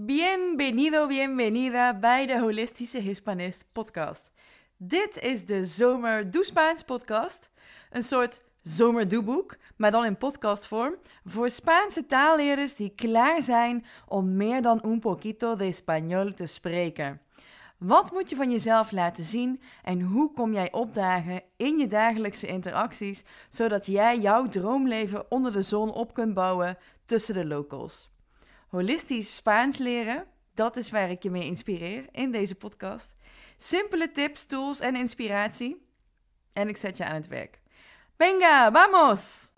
Bienvenido, bienvenida bij de Holistische Hispanist podcast. Dit is de Zomer Doe Spaans podcast. Een soort zomerdoeboek, maar dan in podcastvorm. Voor Spaanse taalleerders die klaar zijn om meer dan un poquito de español te spreken. Wat moet je van jezelf laten zien en hoe kom jij opdagen in je dagelijkse interacties, zodat jij jouw droomleven onder de zon op kunt bouwen tussen de locals? Holistisch Spaans leren, dat is waar ik je mee inspireer in deze podcast. Simpele tips, tools en inspiratie. En ik zet je aan het werk. Venga, vamos!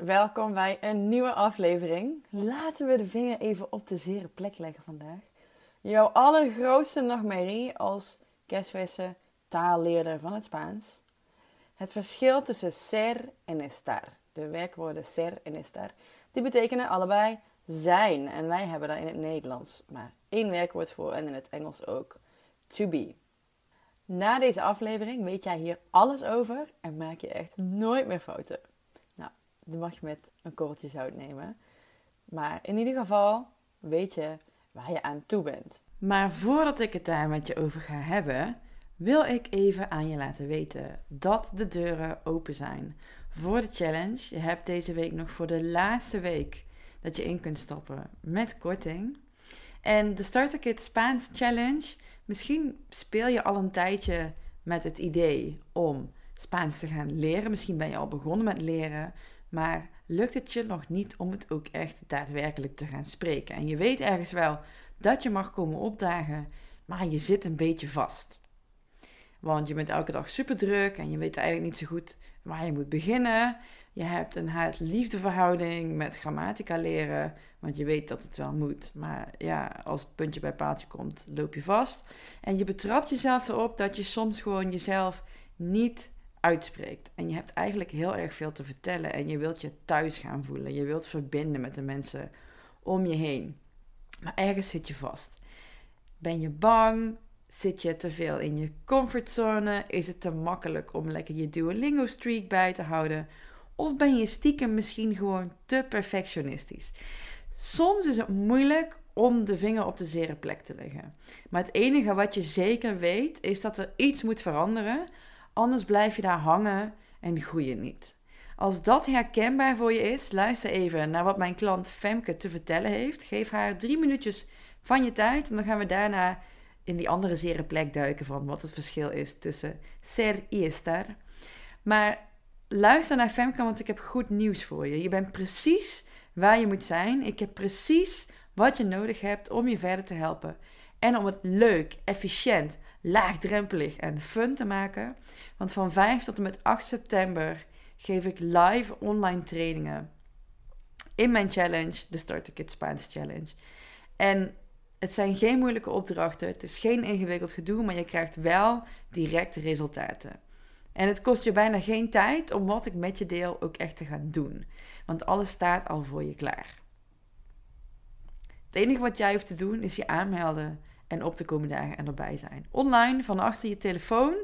Welkom bij een nieuwe aflevering. Laten we de vinger even op de zere plek leggen vandaag. Jouw allergrootste nachtmerrie als kerstverse taalleerder van het Spaans. Het verschil tussen ser en estar. De werkwoorden ser en estar. Die betekenen allebei zijn. En wij hebben daar in het Nederlands maar één werkwoord voor en in het Engels ook. To be. Na deze aflevering weet jij hier alles over en maak je echt nooit meer fouten. Die mag je met een korreltje zout nemen. Maar in ieder geval weet je waar je aan toe bent. Maar voordat ik het daar met je over ga hebben, wil ik even aan je laten weten dat de deuren open zijn voor de challenge. Je hebt deze week nog voor de laatste week dat je in kunt stappen met korting. En de Starter Kit Spaans Challenge, misschien speel je al een tijdje met het idee om Spaans te gaan leren. Misschien ben je al begonnen met leren, maar lukt het je nog niet om het ook echt daadwerkelijk te gaan spreken. En je weet ergens wel dat je mag komen opdagen, maar je zit een beetje vast. Want je bent elke dag super druk en je weet eigenlijk niet zo goed waar je moet beginnen. Je hebt een haat-liefdeverhouding met grammatica leren, want je weet dat het wel moet. Maar ja, als het puntje bij paaltje komt, loop je vast. En je betrapt jezelf erop dat je soms gewoon jezelf niet uitspreekt. En je hebt eigenlijk heel erg veel te vertellen en je wilt je thuis gaan voelen. Je wilt verbinden met de mensen om je heen. Maar ergens zit je vast. Ben je bang? Zit je te veel in je comfortzone? Is het te makkelijk om lekker je Duolingo streak bij te houden? Of ben je stiekem misschien gewoon te perfectionistisch? Soms is het moeilijk om de vinger op de zere plek te leggen. Maar het enige wat je zeker weet is dat er iets moet veranderen, anders blijf je daar hangen en groei je niet. Als dat herkenbaar voor je is, luister even naar wat mijn klant Femke te vertellen heeft. Geef haar drie minuutjes van je tijd en dan gaan we daarna in die andere zere plek duiken van wat het verschil is tussen ser y estar. Maar luister naar Femke, want ik heb goed nieuws voor je. Je bent precies waar je moet zijn. Ik heb precies wat je nodig hebt om je verder te helpen. En om het leuk, efficiënt, laagdrempelig en fun te maken. Want van 5 tot en met 8 september geef ik live online trainingen in mijn challenge, de Starter Kit Spaans Challenge. En het zijn geen moeilijke opdrachten, het is geen ingewikkeld gedoe, maar je krijgt wel directe resultaten. En het kost je bijna geen tijd om wat ik met je deel ook echt te gaan doen, want alles staat al voor je klaar. Het enige wat jij hoeft te doen is je aanmelden en op de komende dagen en erbij zijn. Online, van achter je telefoon.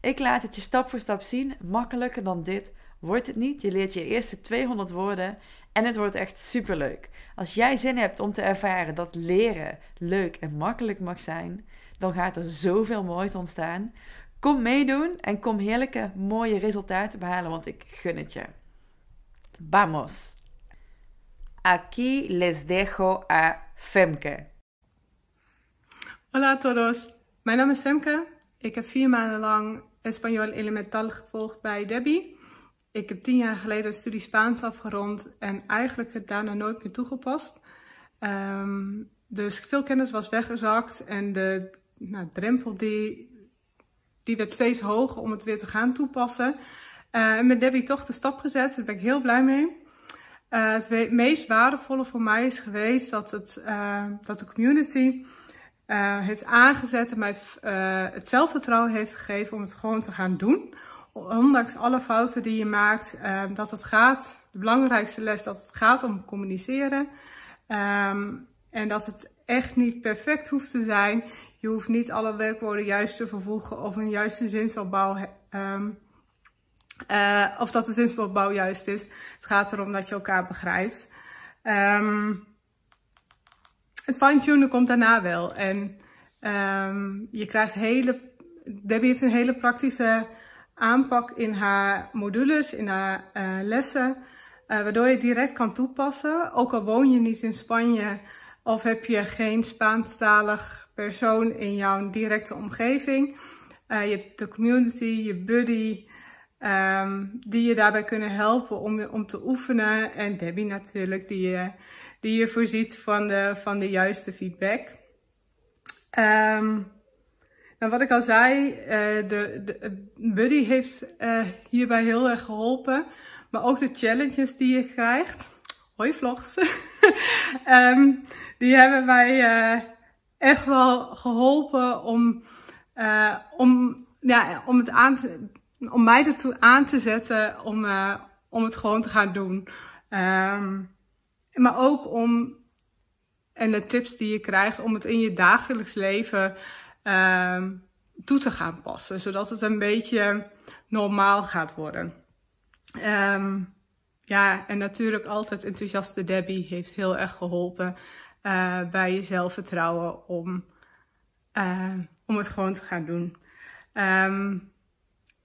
Ik laat het je stap voor stap zien. Makkelijker dan dit wordt het niet. Je leert je eerste 200 woorden en het wordt echt superleuk. Als jij zin hebt om te ervaren dat leren leuk en makkelijk mag zijn, dan gaat er zoveel moois ontstaan. Kom meedoen en kom heerlijke, mooie resultaten behalen, want ik gun het je. Vamos! Aquí les dejo a Femke. Hola todos, mijn naam is Femke. Ik heb vier maanden lang Espanol Elemental gevolgd bij Debbie. Ik heb tien jaar geleden studie Spaans afgerond en eigenlijk het daarna nooit meer toegepast. Um, dus veel kennis was weggezakt en de nou, drempel die, die werd steeds hoger om het weer te gaan toepassen. Uh, en met Debbie toch de stap gezet, daar ben ik heel blij mee. Uh, het meest waardevolle voor mij is geweest dat, het, uh, dat de community heeft aangezet en mij het zelfvertrouwen heeft gegeven om het gewoon te gaan doen ondanks alle fouten die je maakt, um, dat het gaat, de belangrijkste les, dat het gaat om communiceren. Um, en dat het echt niet perfect hoeft te zijn. Je hoeft niet alle werkwoorden juist te vervoegen of een juiste zinsopbouw um, uh, of dat de zinsopbouw juist is. Het gaat erom dat je elkaar begrijpt. Um, het fine-tunen komt daarna wel. En um, je krijgt hele. Debbie heeft een hele praktische aanpak in haar modules, in haar uh, lessen. Uh, waardoor je direct kan toepassen. Ook al woon je niet in Spanje of heb je geen Spaanstalig persoon in jouw directe omgeving. Uh, je hebt de community, je buddy, um, die je daarbij kunnen helpen om, om te oefenen. En Debbie natuurlijk, die je, die je voorziet van de, van de juiste feedback. Um, wat ik al zei, uh, de, de buddy heeft uh, hierbij heel erg geholpen. Maar ook de challenges die je krijgt. Hoi vlogs. um, die hebben mij uh, echt wel geholpen om, uh, om, ja, om, het aan te, om mij ertoe aan te zetten om, uh, om het gewoon te gaan doen. Um, maar ook om, en de tips die je krijgt, om het in je dagelijks leven um, toe te gaan passen. Zodat het een beetje normaal gaat worden. Um, ja, en natuurlijk altijd enthousiaste Debbie heeft heel erg geholpen uh, bij je zelfvertrouwen om, uh, om het gewoon te gaan doen. Um,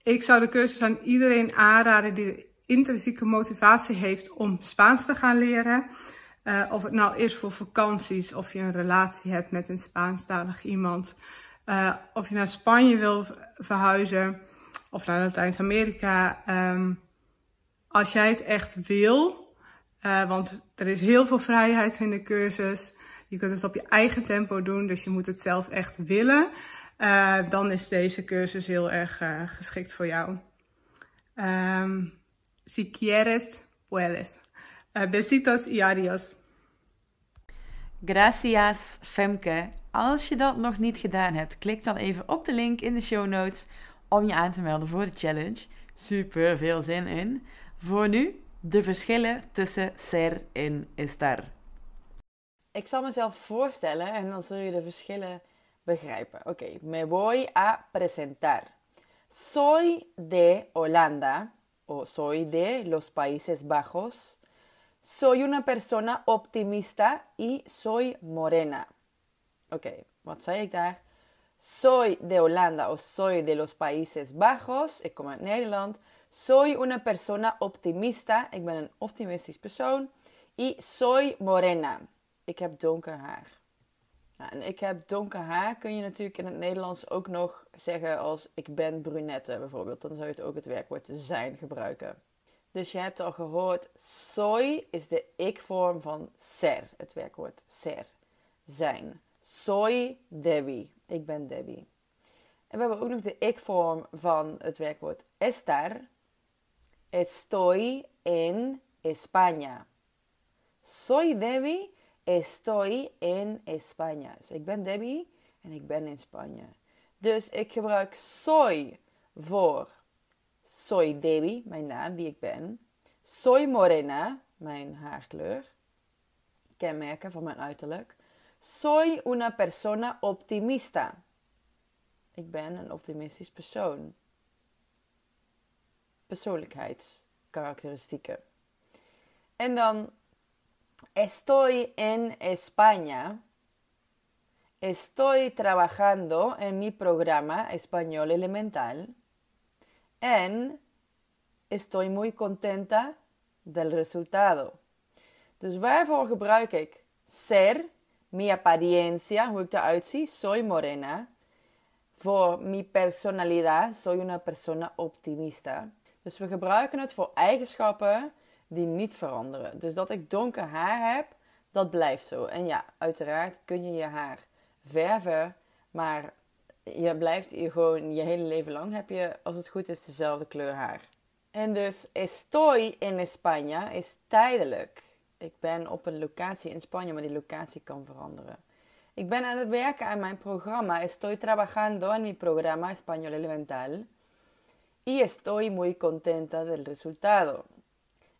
ik zou de cursus aan iedereen aanraden die intrinsieke motivatie heeft om Spaans te gaan leren. Uh, of het nou is voor vakanties, of je een relatie hebt met een Spaanstalig iemand. of je naar Spanje wil verhuizen, of naar Latijns-Amerika. Um, als jij het echt wil, uh, want er is heel veel vrijheid in de cursus. Je kunt het op je eigen tempo doen, dus je moet het zelf echt willen. Dan is deze cursus heel erg geschikt voor jou. Um, si quieres, puedes. besitos y adios. Gracias, Femke. Als je dat nog niet gedaan hebt, klik dan even op de link in de show notes om je aan te melden voor de challenge. Super veel zin in. Voor nu de verschillen tussen ser en estar. Ik zal mezelf voorstellen en dan zul je de verschillen begrijpen. Oké, okay. me voy a presentar. Soy de Holanda o soy de los Países Bajos. Soy una persona optimista y soy morena. Wat zei ik daar? Soy de Holanda o soy de los Países Bajos. Ik kom uit Nederland. Soy una persona optimista. Ik ben een optimistisch persoon. Y soy morena. Ik heb donker haar. En ik heb donker haar kun je natuurlijk in het Nederlands ook nog zeggen als ik ben brunette bijvoorbeeld. Dan zou je het ook het werkwoord zijn gebruiken. Dus je hebt al gehoord, soy is de ik-vorm van ser, het werkwoord ser, zijn. Soy Debbie, ik ben Debbie. En we hebben ook nog de ik-vorm van het werkwoord estar, Estoy en España. Soy Debbie. Estoy en España. Dus ik ben Debbie en ik ben in Spanje. Dus ik gebruik soy voor soy Debbie, mijn naam, wie ik ben. Soy morena, mijn haarkleur. Kenmerken van mijn uiterlijk. Soy una persona optimista. Ik ben een optimistisch persoon persoonlijkheidskarakteristieken. En dan estoy en España. Estoy trabajando en mi programa español elemental. En estoy muy contenta del resultado. Dus waarvoor gebruik ik ser, mi apariencia, hoe ik eruit zie, soy morena. Voor mi personalidad, soy una persona optimista. Dus we gebruiken het voor eigenschappen die niet veranderen. Dus dat ik donker haar heb, dat blijft zo. En ja, uiteraard kun je je haar verven, maar je blijft je gewoon je hele leven lang heb je, als het goed is, dezelfde kleur haar. En dus estoy in España is tijdelijk. Ik ben op een locatie in Spanje, maar die locatie kan veranderen. Ik ben aan het werken aan mijn programma. Estoy trabajando en mi programa Español Elemental y estoy muy contenta del resultado.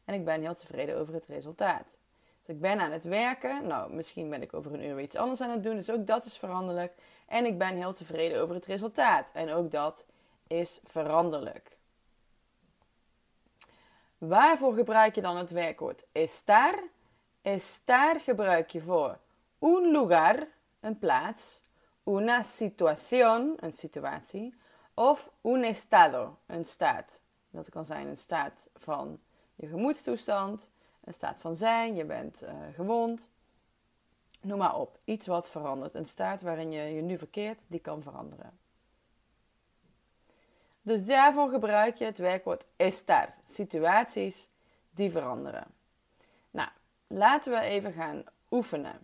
En ik ben heel tevreden over het resultaat. Dus ik ben aan het werken. Nou, misschien ben ik over een uur iets anders aan het doen. Dus ook dat is veranderlijk. En ik ben heel tevreden over het resultaat. En ook dat is veranderlijk. Waarvoor gebruik je dan het werkwoord estar? Estar gebruik je voor un lugar, een plaats, una situación, een situatie, of un estado, een staat. Dat kan zijn een staat van je gemoedstoestand, een staat van zijn, je bent uh, gewond. Noem maar op, iets wat verandert. Een staat waarin je je nu verkeert, die kan veranderen. Dus daarvoor gebruik je het werkwoord estar. Situaties die veranderen. Nou, laten we even gaan oefenen.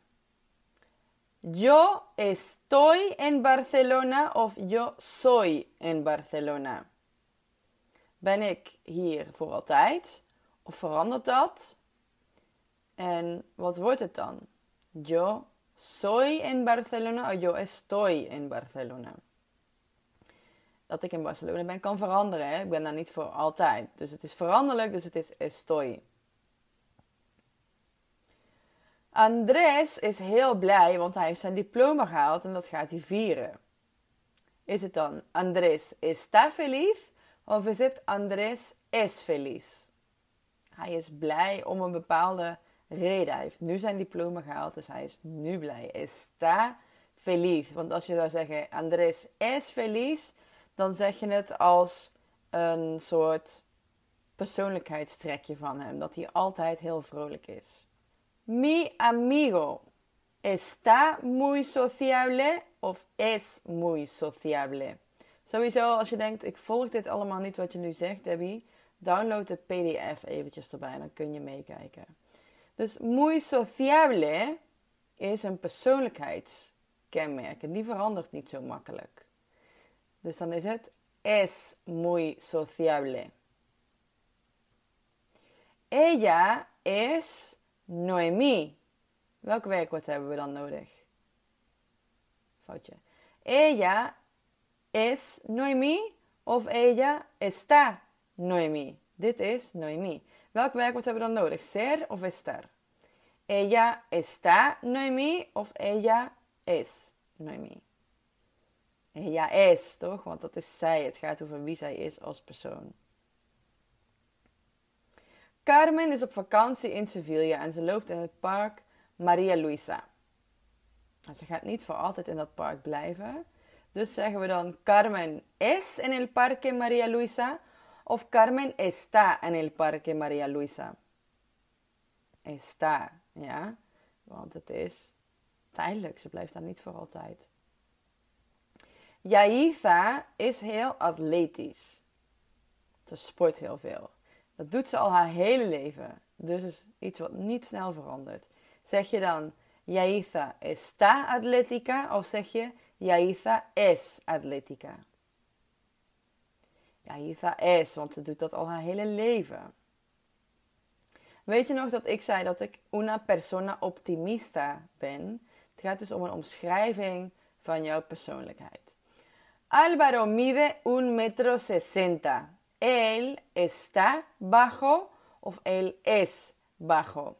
Yo estoy en Barcelona of yo soy en Barcelona. Ben ik hier voor altijd? Of verandert dat? En wat wordt het dan? Yo soy en Barcelona of yo estoy en Barcelona? Dat ik in Barcelona ben kan veranderen. Ik ben daar niet voor altijd. Dus het is veranderlijk, dus het is estoy. Andrés is heel blij, want hij heeft zijn diploma gehaald en dat gaat hij vieren. Is het dan Andrés está feliz of is het Andrés es feliz? Hij is blij om een bepaalde reden. Hij heeft nu zijn diploma gehaald, dus hij is nu blij. Está feliz. Want als je zou zeggen Andrés es feliz, dan zeg je het als een soort persoonlijkheidstrekje van hem. Dat hij altijd heel vrolijk is. Mi amigo está muy sociable of es muy sociable. Sowieso, als je denkt, ik volg dit allemaal niet wat je nu zegt, Debbie, download de PDF eventjes erbij, dan kun je meekijken. Dus muy sociable is een persoonlijkheidskenmerk en die verandert niet zo makkelijk. Dus dan is het es muy sociable. Ella es Noemi. Welk werkwoord hebben we dan nodig? Foutje. Ella es Noemi of ella está Noemi. Dit is Noemi. Welk werkwoord hebben we dan nodig? Ser of estar? Ella está Noemi of ella es Noemi? Ella es, toch? Want dat is zij. Het gaat over wie zij is als persoon. Carmen is op vakantie in Sevilla en ze loopt in het park Maria Luisa. Nou, ze gaat niet voor altijd in dat park blijven. Dus zeggen we dan Carmen es en el parque Maria Luisa of Carmen está en el parque Maria Luisa. Está, ja, want het is tijdelijk. Ze blijft daar niet voor altijd. Yaiza is heel atletisch. Ze sport heel veel. Dat doet ze al haar hele leven. Dus is iets wat niet snel verandert. Zeg je dan Yaiza está atlética of zeg je Yaiza es atlética? Yaiza es, want ze doet dat al haar hele leven. Weet je nog dat ik zei dat ik una persona optimista ben? Het gaat dus om een omschrijving van jouw persoonlijkheid. Álvaro mide un metro sesenta. Él está bajo of él es bajo.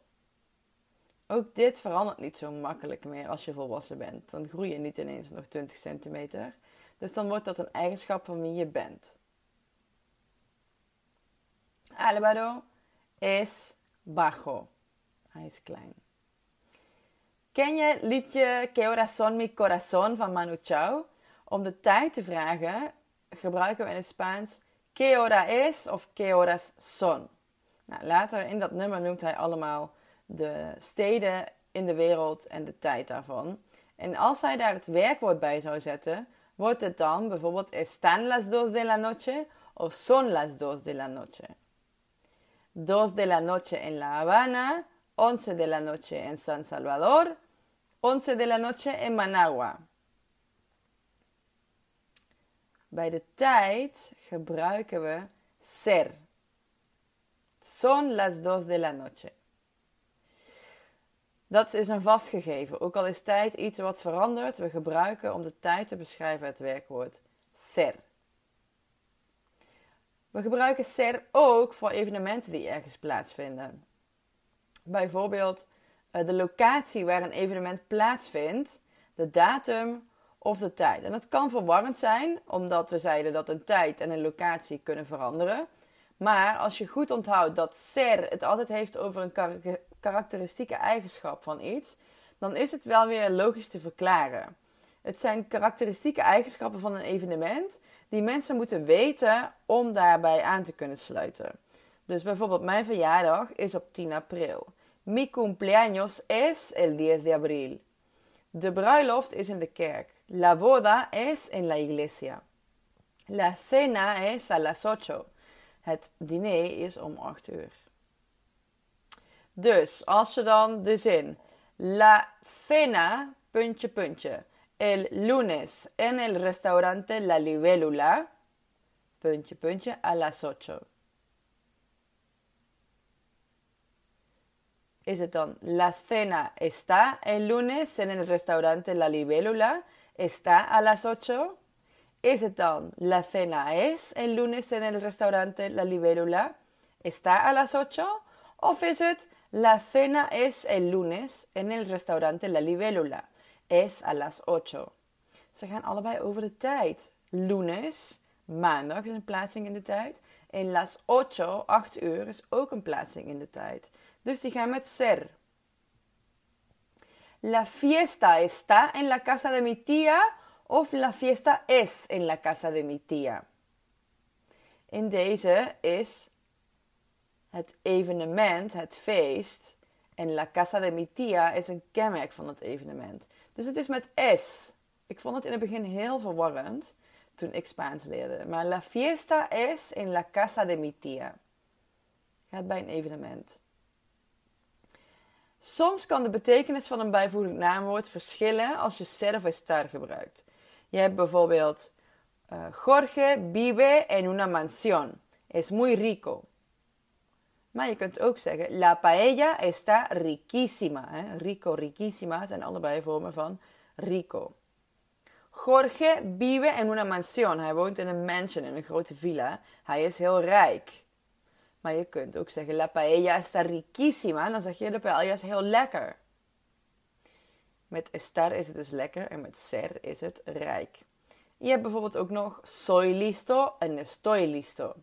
Ook dit verandert niet zo makkelijk meer als je volwassen bent. Dan groei je niet ineens nog 20 centimeter. Dus dan wordt dat een eigenschap van wie je bent. Álvaro es bajo. Hij is klein. Ken je het liedje Que horas son mi corazón van Manu Chao? Om de tijd te vragen gebruiken we in het Spaans Que hora es of que horas son. Nou, later in dat nummer noemt hij allemaal de steden in de wereld en de tijd daarvan. En als hij daar het werkwoord bij zou zetten, wordt het dan bijvoorbeeld están las dos de la noche of son las dos de la noche. Dos de la noche en La Habana, once de la noche en San Salvador, once de la noche en Managua. Bij de tijd gebruiken we ser. Son las dos de la noche. Dat is een vastgegeven. Ook al is tijd iets wat verandert, we gebruiken om de tijd te beschrijven het werkwoord ser. We gebruiken ser ook voor evenementen die ergens plaatsvinden. Bijvoorbeeld eh, de locatie waar een evenement plaatsvindt, de datum of de tijd. En dat kan verwarrend zijn, omdat we zeiden dat een tijd en een locatie kunnen veranderen. Maar als je goed onthoudt dat ser het altijd heeft over een karakteristieke eigenschap van iets, dan is het wel weer logisch te verklaren. Het zijn karakteristieke eigenschappen van een evenement die mensen moeten weten om daarbij aan te kunnen sluiten. Dus bijvoorbeeld mijn verjaardag is op 10 april. Mi cumpleaños es el 10 de abril. De bruiloft is in de kerk. La boda es en la iglesia. La cena es a las 8. Het diner is om 8 uur. Dus als je dan de zin La cena, puntje, puntje. El lunes en el restaurante La Libélula, puntje, puntje, a las 8. Is het dan La cena está el lunes en el restaurante La Libélula? Está a las 8? Is het dan La cena es el lunes en el restaurante La Libélula? Está a las 8? Of is het La cena es el lunes en el restaurante La Libélula? Es a las 8. Ze gaan allebei over de tijd. Lunes, maandag is een plaatsing in de tijd. En las 8, 8 uur, is ook een plaatsing in de tijd. Dus die gaan met ser. La fiesta está en la casa de mi tía of la fiesta es en la casa de mi tía. In deze is het evenement, het feest. En la casa de mi tía is een kenmerk van het evenement. Dus het is met es. Ik vond het in het begin heel verwarrend toen ik Spaans leerde. Maar la fiesta es en la casa de mi tía. Gaat bij een evenement. Soms kan de betekenis van een bijvoeglijk naamwoord verschillen als je ser gebruikt. Je hebt bijvoorbeeld uh, Jorge vive en una mansión. Es muy rico. Maar je kunt ook zeggen la paella está riquísima. Hè? Rico, riquísima zijn allebei vormen van rico. Jorge vive en una mansión. Hij woont in een mansion, in een grote villa. Hij is heel rijk. Maar je kunt ook zeggen la paella está riquísima. Dan zeg je de paella is heel lekker. Met estar is het dus lekker en met ser is het rijk. Je hebt bijvoorbeeld ook nog soy listo en estoy listo.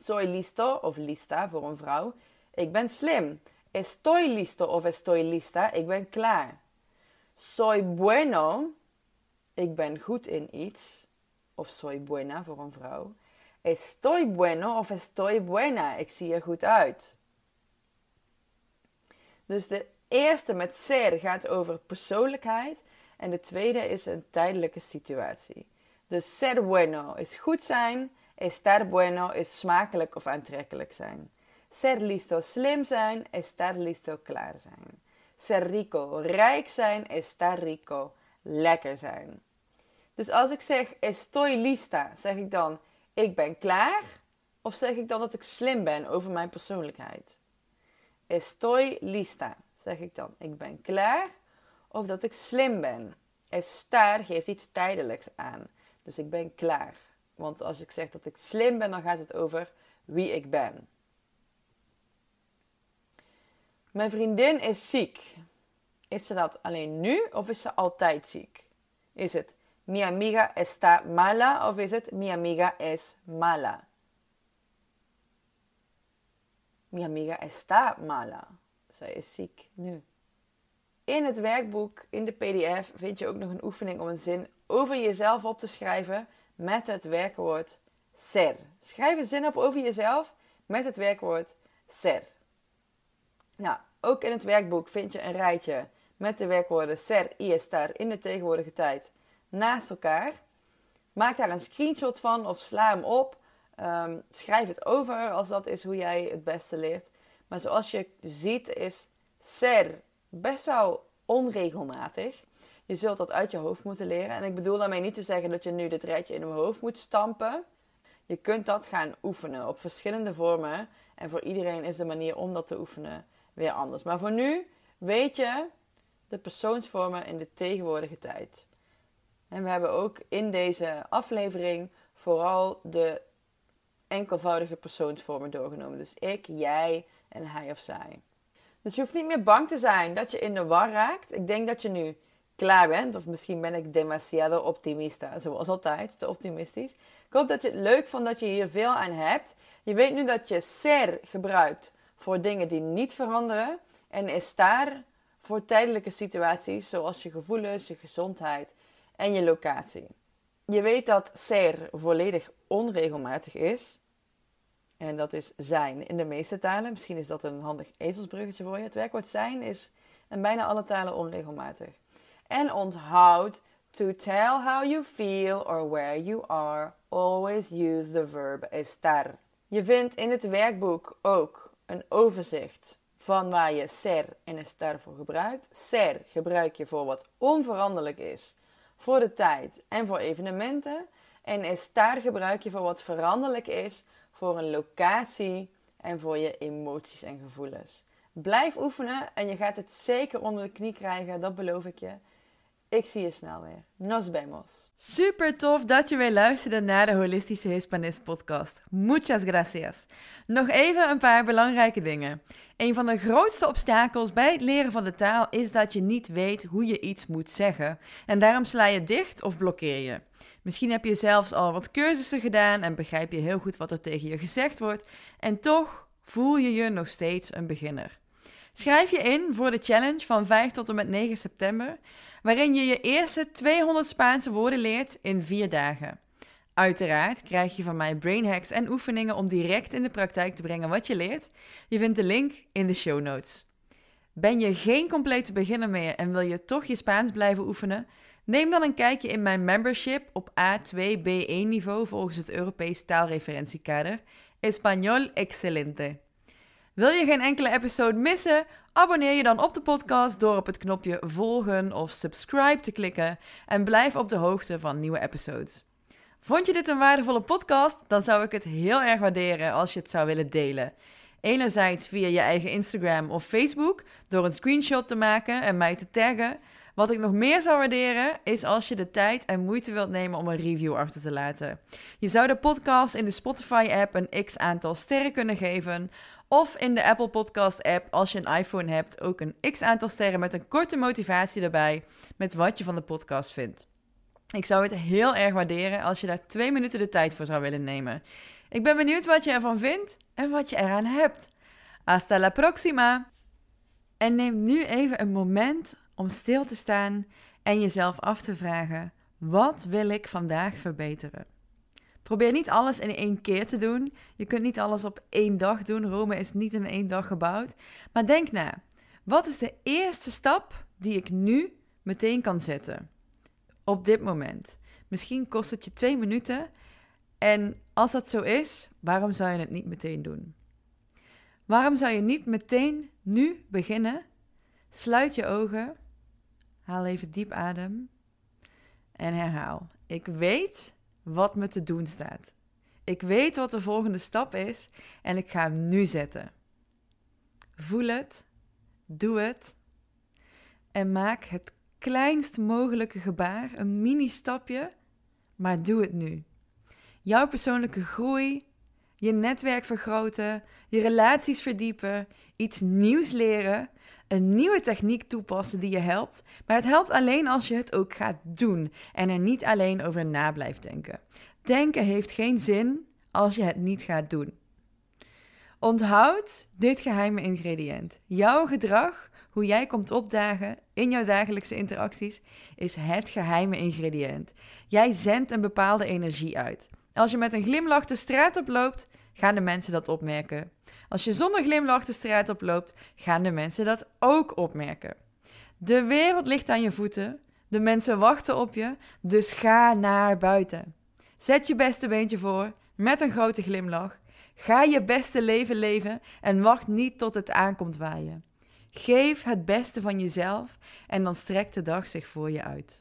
Soy listo of lista voor een vrouw. Ik ben slim. Estoy listo of estoy lista. Ik ben klaar. Soy bueno. Ik ben goed in iets. Of soy buena voor een vrouw. Estoy bueno of estoy buena. Ik zie er goed uit. Dus de eerste met ser gaat over persoonlijkheid. En de tweede is een tijdelijke situatie. Dus ser bueno is goed zijn. Estar bueno is smakelijk of aantrekkelijk zijn. Ser listo slim zijn. Estar listo klaar zijn. Ser rico rijk zijn. Estar rico lekker zijn. Dus als ik zeg estoy lista, zeg ik dan ik ben klaar? Of zeg ik dan dat ik slim ben over mijn persoonlijkheid? Estoy lista, zeg ik dan. Ik ben klaar. Of dat ik slim ben. Estar geeft iets tijdelijks aan. Dus ik ben klaar. Want als ik zeg dat ik slim ben, dan gaat het over wie ik ben. Mijn vriendin is ziek. Is ze dat alleen nu of is ze altijd ziek? Is het mi amiga está mala of is het mi amiga es mala? Mi amiga está mala. Zij is ziek nu. In het werkboek, in de PDF, vind je ook nog een oefening om een zin over jezelf op te schrijven met het werkwoord ser. Schrijf een zin op over jezelf met het werkwoord ser. Nou, ook in het werkboek vind je een rijtje met de werkwoorden ser y estar in de tegenwoordige tijd naast elkaar. Maak daar een screenshot van of sla hem op. Ehm, schrijf het over als dat is hoe jij het beste leert. Maar zoals je ziet is ser best wel onregelmatig. Je zult dat uit je hoofd moeten leren. En ik bedoel daarmee niet te zeggen dat je nu dit rijtje in je hoofd moet stampen. Je kunt dat gaan oefenen op verschillende vormen. En voor iedereen is de manier om dat te oefenen weer anders. Maar voor nu weet je de persoonsvormen in de tegenwoordige tijd. En we hebben ook in deze aflevering vooral de enkelvoudige persoonsvormen doorgenomen. Dus ik, jij en hij of zij. Dus je hoeft niet meer bang te zijn dat je in de war raakt. Ik denk dat je nu klaar bent. Of misschien ben ik demasiado optimista. Zoals altijd, te optimistisch. Ik hoop dat je het leuk vond dat je hier veel aan hebt. Je weet nu dat je ser gebruikt voor dingen die niet veranderen. En estar voor tijdelijke situaties zoals je gevoelens, je gezondheid en je locatie. Je weet dat ser volledig onregelmatig is. En dat is zijn in de meeste talen. Misschien is dat een handig ezelsbruggetje voor je. Het werkwoord zijn is in bijna alle talen onregelmatig. En onthoud to tell how you feel or where you are, always use the verb estar. Je vindt in het werkboek ook een overzicht van waar je ser en estar voor gebruikt. Ser gebruik je voor wat onveranderlijk is, voor de tijd en voor evenementen. En estar gebruik je voor wat veranderlijk is, voor een locatie en voor je emoties en gevoelens. Blijf oefenen en je gaat het zeker onder de knie krijgen, dat beloof ik je. Ik zie je snel weer. Nos vemos. Super tof dat je weer luisterde naar de Holistische Hispanist podcast. Muchas gracias. Nog even een paar belangrijke dingen. Een van de grootste obstakels bij het leren van de taal is dat je niet weet hoe je iets moet zeggen. En daarom sla je dicht of blokkeer je. Misschien heb je zelfs al wat cursussen gedaan en begrijp je heel goed wat er tegen je gezegd wordt. En toch voel je je nog steeds een beginner. Schrijf je in voor de challenge van 5 tot en met 9 september, waarin je je eerste 200 Spaanse woorden leert in 4 dagen. Uiteraard krijg je van mij brain hacks en oefeningen om direct in de praktijk te brengen wat je leert. Je vindt de link in de show notes. Ben je geen complete beginner meer en wil je toch je Spaans blijven oefenen? Neem dan een kijkje in mijn membership op A2-B1 niveau volgens het Europees taalreferentiekader. Español excelente. Wil je geen enkele episode missen? Abonneer je dan op de podcast door op het knopje volgen of subscribe te klikken en blijf op de hoogte van nieuwe episodes. Vond je dit een waardevolle podcast? Dan zou ik het heel erg waarderen als je het zou willen delen. Enerzijds via je eigen Instagram of Facebook door een screenshot te maken en mij te taggen. Wat ik nog meer zou waarderen is als je de tijd en moeite wilt nemen om een review achter te laten. Je zou de podcast in de Spotify-app een x aantal sterren kunnen geven. Of in de Apple Podcast app, als je een iPhone hebt, ook een x aantal sterren met een korte motivatie erbij met wat je van de podcast vindt. Ik zou het heel erg waarderen als je daar twee minuten de tijd voor zou willen nemen. Ik ben benieuwd wat je ervan vindt en wat je eraan hebt. Hasta la próxima! En neem nu even een moment om stil te staan en jezelf af te vragen: wat wil ik vandaag verbeteren? Probeer niet alles in één keer te doen. Je kunt niet alles op één dag doen. Rome is niet in één dag gebouwd. Maar denk na. Wat is de eerste stap die ik nu meteen kan zetten? Op dit moment. Misschien kost het je twee minuten. En als dat zo is, waarom zou je het niet meteen doen? Waarom zou je niet meteen nu beginnen? Sluit je ogen. Haal even diep adem. En herhaal. Ik weet wat me te doen staat. Ik weet wat de volgende stap is en ik ga hem nu zetten. Voel het, doe het en maak het kleinst mogelijke gebaar, een mini-stapje, maar doe het nu. Jouw persoonlijke groei, je netwerk vergroten, je relaties verdiepen, iets nieuws leren, een nieuwe techniek toepassen die je helpt. Maar het helpt alleen als je het ook gaat doen en er niet alleen over na blijft denken. Denken heeft geen zin als je het niet gaat doen. Onthoud dit geheime ingrediënt. Jouw gedrag, hoe jij komt opdagen in jouw dagelijkse interacties, is het geheime ingrediënt. Jij zendt een bepaalde energie uit. Als je met een glimlach de straat oploopt, gaan de mensen dat opmerken. Als je zonder glimlach de straat oploopt, gaan de mensen dat ook opmerken. De wereld ligt aan je voeten, de mensen wachten op je, dus ga naar buiten. Zet je beste beentje voor, met een grote glimlach. Ga je beste leven leven en wacht niet tot het aankomt waaien. Geef het beste van jezelf en dan strekt de dag zich voor je uit.